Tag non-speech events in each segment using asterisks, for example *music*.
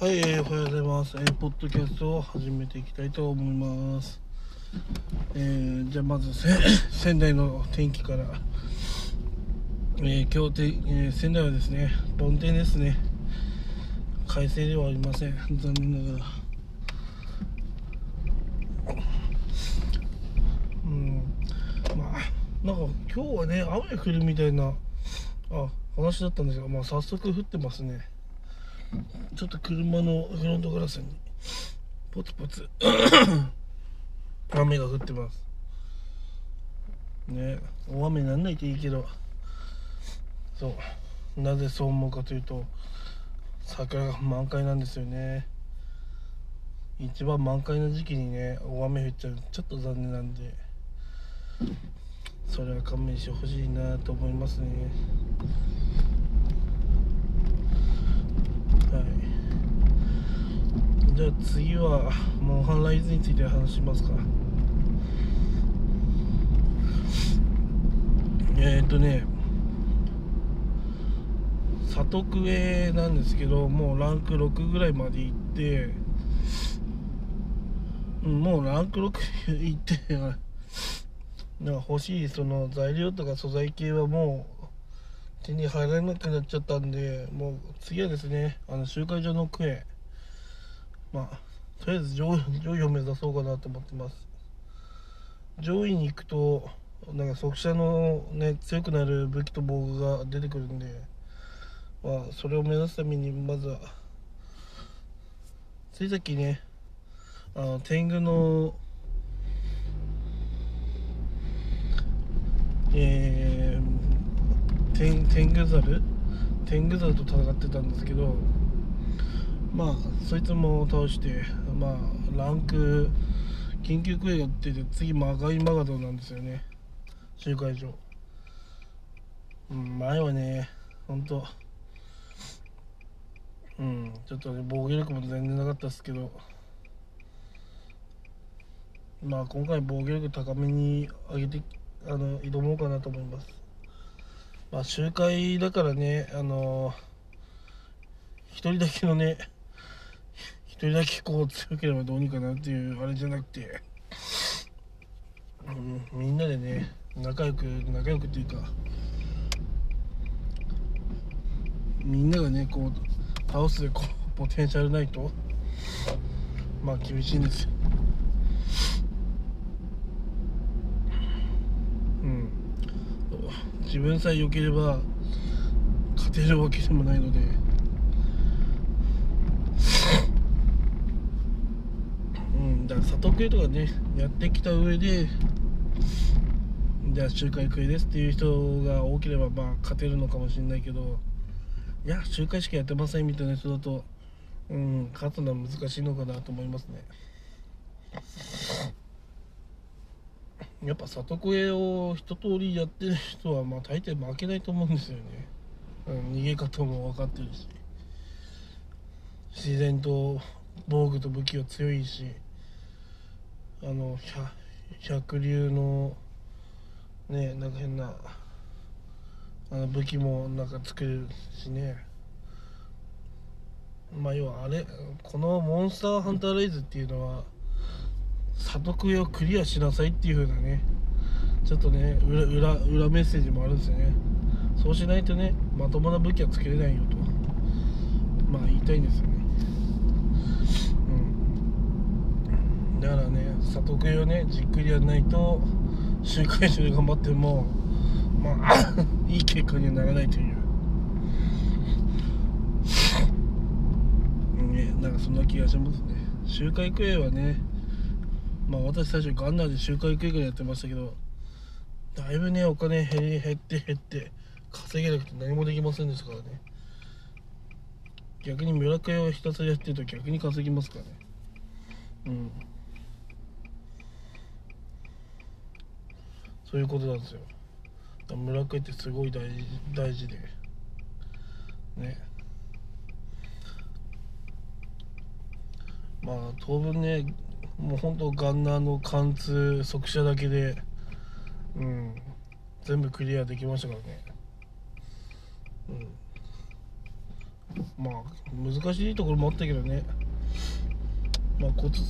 はい、えー、おはようございます。えー、ポッドキャストを始めていきたいと思います。えー、じゃあまずせ *coughs* 仙台の天気から、えー、今日て、えー仙台はですね、梵天ですね。快晴ではありません。残念ながら。うん、まあ、なんか今日はね、雨降るみたいな、あ、話だったんですが、まあ早速降ってますね。ちょっと車のフロントガラスにポツポツ *coughs* 雨が降ってます。ね大雨になんないといいけどそうなぜそう思うかというと桜が満開なんですよね。一番満開の時期にね大雨降っちゃうちょっと残念なんでそれは勘弁してほしいなと思いますねはい。じゃあ次はモンハンライズについて話しますか。えー、っとね、里クエなんですけど、もうランク6ぐらいまで行って、もうランク6行って、なんか欲しいその材料とか素材系はもう手に入らなくなっちゃったんでもう次はですねあの集会所のクエまあとりあえず上位上位を目指そうかなと思ってます。上位に行くとなんか速射のね強くなる武器と防具が出てくるんでまあそれを目指すためにまずはついさっきねあの天狗のえー、天天狗猿？天狗猿と戦ってたんですけどまあそいつも倒してまあランク緊急クエが出てて次マガイマガドなんですよね。集会所。うん前はねほんと。うんちょっとね防御力も全然なかったですけど。まあ今回防御力高めに上げてあの挑もうかなと思います。まあ集会だからねあの一人だけのね人だけこう強ければどうにかなっていうあれじゃなくて、うん、みんなでね仲良く仲良くっていうかみんながねこう倒すこうポテンシャルないとまあ厳しいんですよ。うん。自分さえ良ければ勝てるわけでもないのでうんだから里食いとかねやってきた上でじゃあ周回食いですっていう人が多ければまあ勝てるのかもしれないけどいや周回しかやってませんみたいな人だとうん勝つのは難しいのかなと思いますね。やっぱ里子絵を一通りやってる人はまあ大抵負けないと思うんですよね、うん、逃げ方も分かってるし。自然と防具と武器は強いし。あの百竜のねなんか変なあの武器もなんか作れるしね。まあ要はあれこのモンスターハンターレイズっていうのは里クをクリアしなさいっていう風なねちょっとね裏裏裏メッセージもあるんですよね。そうしないとねまともな武器は作れないよと。まあ言いたいんですよね。うん。だからね里クエをねじっくりやらないと周回所で頑張ってもまあ *laughs* いい結果にはならないという。ねなんかそんな気がしますね。周回クエはねまあ私最初ガンナーで周回クエからやってましたけどだいぶねお金減り減って減って稼げなくて何もできませんでしたからね。逆に村クエをひたすらやってると逆に稼ぎますからね。うん。そういうことなんですよ。村クエってすごい大事大事で。ね。まあ当分ねもうほんとガンナーの貫通速射だけでうん。全部クリアできましたからね。うん。まあ難しいところもあったけどね。まあコツ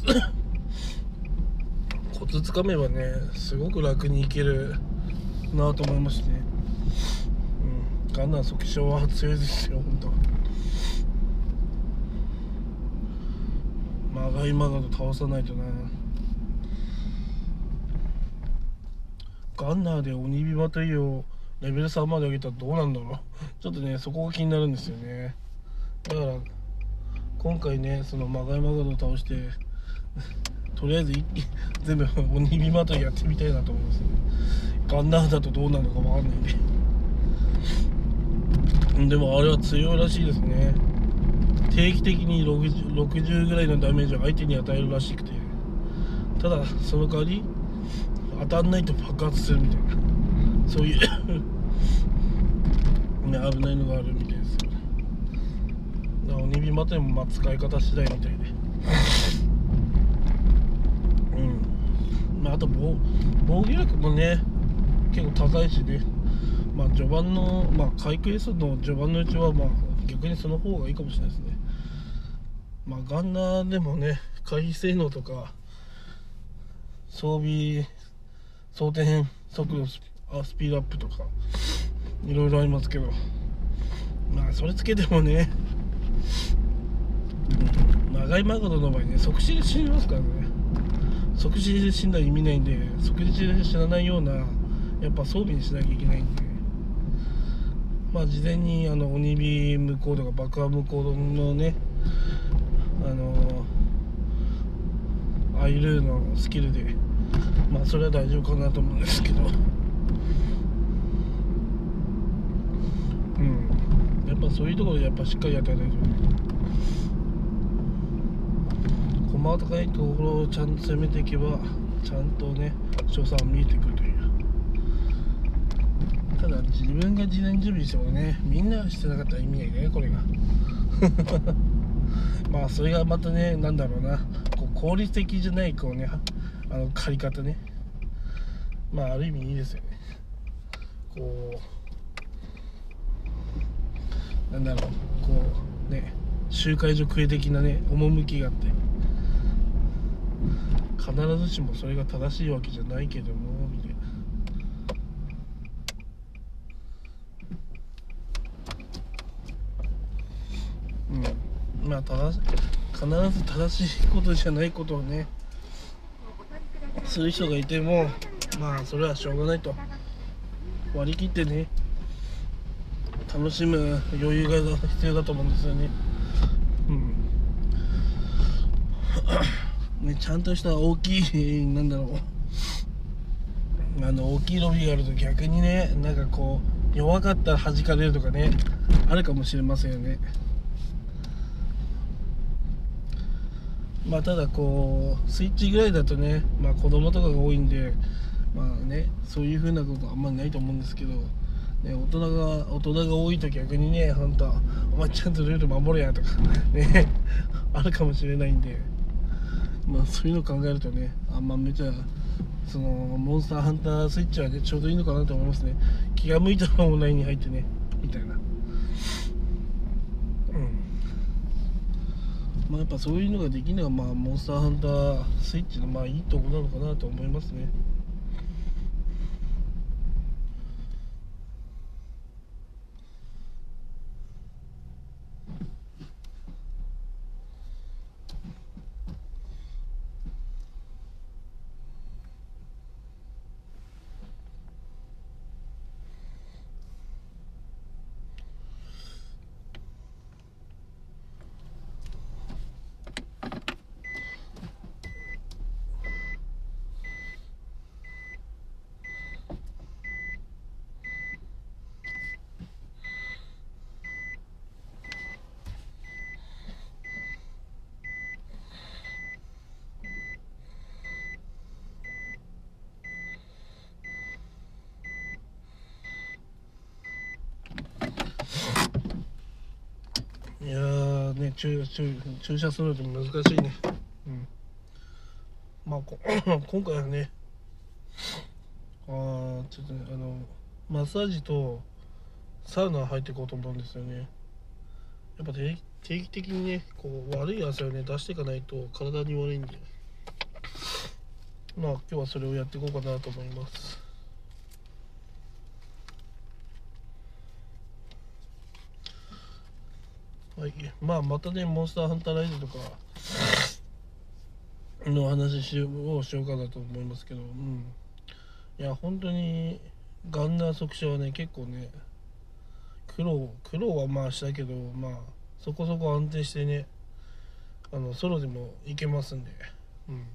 コツつかめばねすごく楽にいけるなと思いまして。ねうん。ガンナー即勝は強いですよ本当。まがいまがと倒さないとな。ガンナーで鬼火バトリをレベル3まで上げたらどうなんだろう。ちょっとねそこが気になるんですよね。だから今回ねそのマガイマガドを倒してとりあえず *laughs* 全部鬼火バトリやってみたいなと思いますガンナーだとどうなるのかわかんないんで。でもあれは強いらしいですね。定期的に 60, 60ぐらいのダメージを相手に与えるらしくて。ただその代わり当たんないと爆発するみたいな。そういう *laughs* ね危ないのがあるみたいですよ。だから鬼火までもま使い方次第みたいでうんまああと防御力もね結構高いしね。まあ序盤のまあ回復 S の序盤のうちはまあ逆にその方がいいかもしれないですね。まあガンナーでもね回避性能とか装備装填速度あスピードアップとかいろいろありますけど。まあそれつけてもね長いマガドの場合ね即死で死にますからね。即死で死んだら意味ないんで即死で死なないようなやっぱ装備にしなきゃいけないんでまあ事前にあの鬼火向こうとか爆破向こうのねあのアイルーのスキルでまあそれは大丈夫かなと思うんですけど。うん。やっぱそういうところでやっぱしっかりやったら大丈夫細かいところをちゃんと攻めていけばちゃんとね賞賛見えてくるという。ただ自分が事前準備してもねみんながしてなかったら意味ないねこれが。*laughs* まあそれがまたねなんだろうな。こう効率的じゃないこうねあの借り方ね。まあある意味いいですよね。こうなんだろう。こうね集会所クエ的なね趣があって。必ずしもそれが正しいわけじゃないけどもみたいな。うん。まあ正し必ず正しいことじゃないことをねする人がいてもまあそれはしょうがないと。割り切ってね楽しむ余裕が必要だと思うんですよね。うん。ねちゃんとした大きいなんだろう。あの大きいロビーがあると逆にねなんかこう弱かったら弾かれるとかねあるかもしれませんよね。まあただこうスイッチぐらいだとねまあ子供とかが多いんでまあねそういう風なことあんまりないと思うんですけど、ね、大人が大人が多いと逆にね本当お前ちゃんとルール守れやとかね *laughs* あるかもしれないんで。まあそういうの考えるとねあんまめちゃそのモンスターハンタースイッチはねちょうどいいのかなと思いますね。気が向いたらオンラインに入ってねみたいな。まあ、やっぱそういうのができるのが、まあ、モンスターハンタースイッチのまあいいとこなのかなと思いますね。いや注射するのって難しいね。うん。まあ *clears throat* 今回はねあーちょっとねあのマッサージとサウナ入っていこうと思うんですよね。やっぱ定定期的にねこう悪い汗をね出していかないと体に悪いんで。まあ今日はそれをやっていこうかなと思います。はいまあまたねモンスターハンターライズとかの話をしようかなと思いますけどうん。いや本当にガンナー速射はね結構ね苦労苦労はまあしたけどまあそこそこ安定してねあのソロでもいけますんで、うん、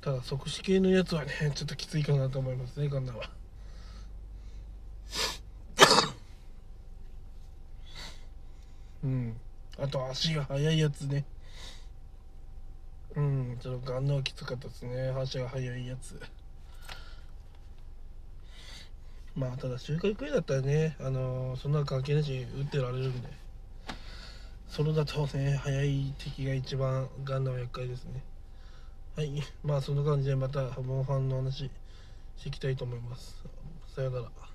ただ即死系のやつはねちょっときついかなと思いますねガンナーは。うん。あと足が速いやつね。うん。ちょっとガンナはきつかったですね。足が速いやつ。まあただ周回クエだったらね、あのー、そんな関係なしに打ってられるんで。それだとね速い敵が一番ガンダム厄介ですね。はい。まあそんな感じでまたモンハンの話していきたいと思います。さよなら。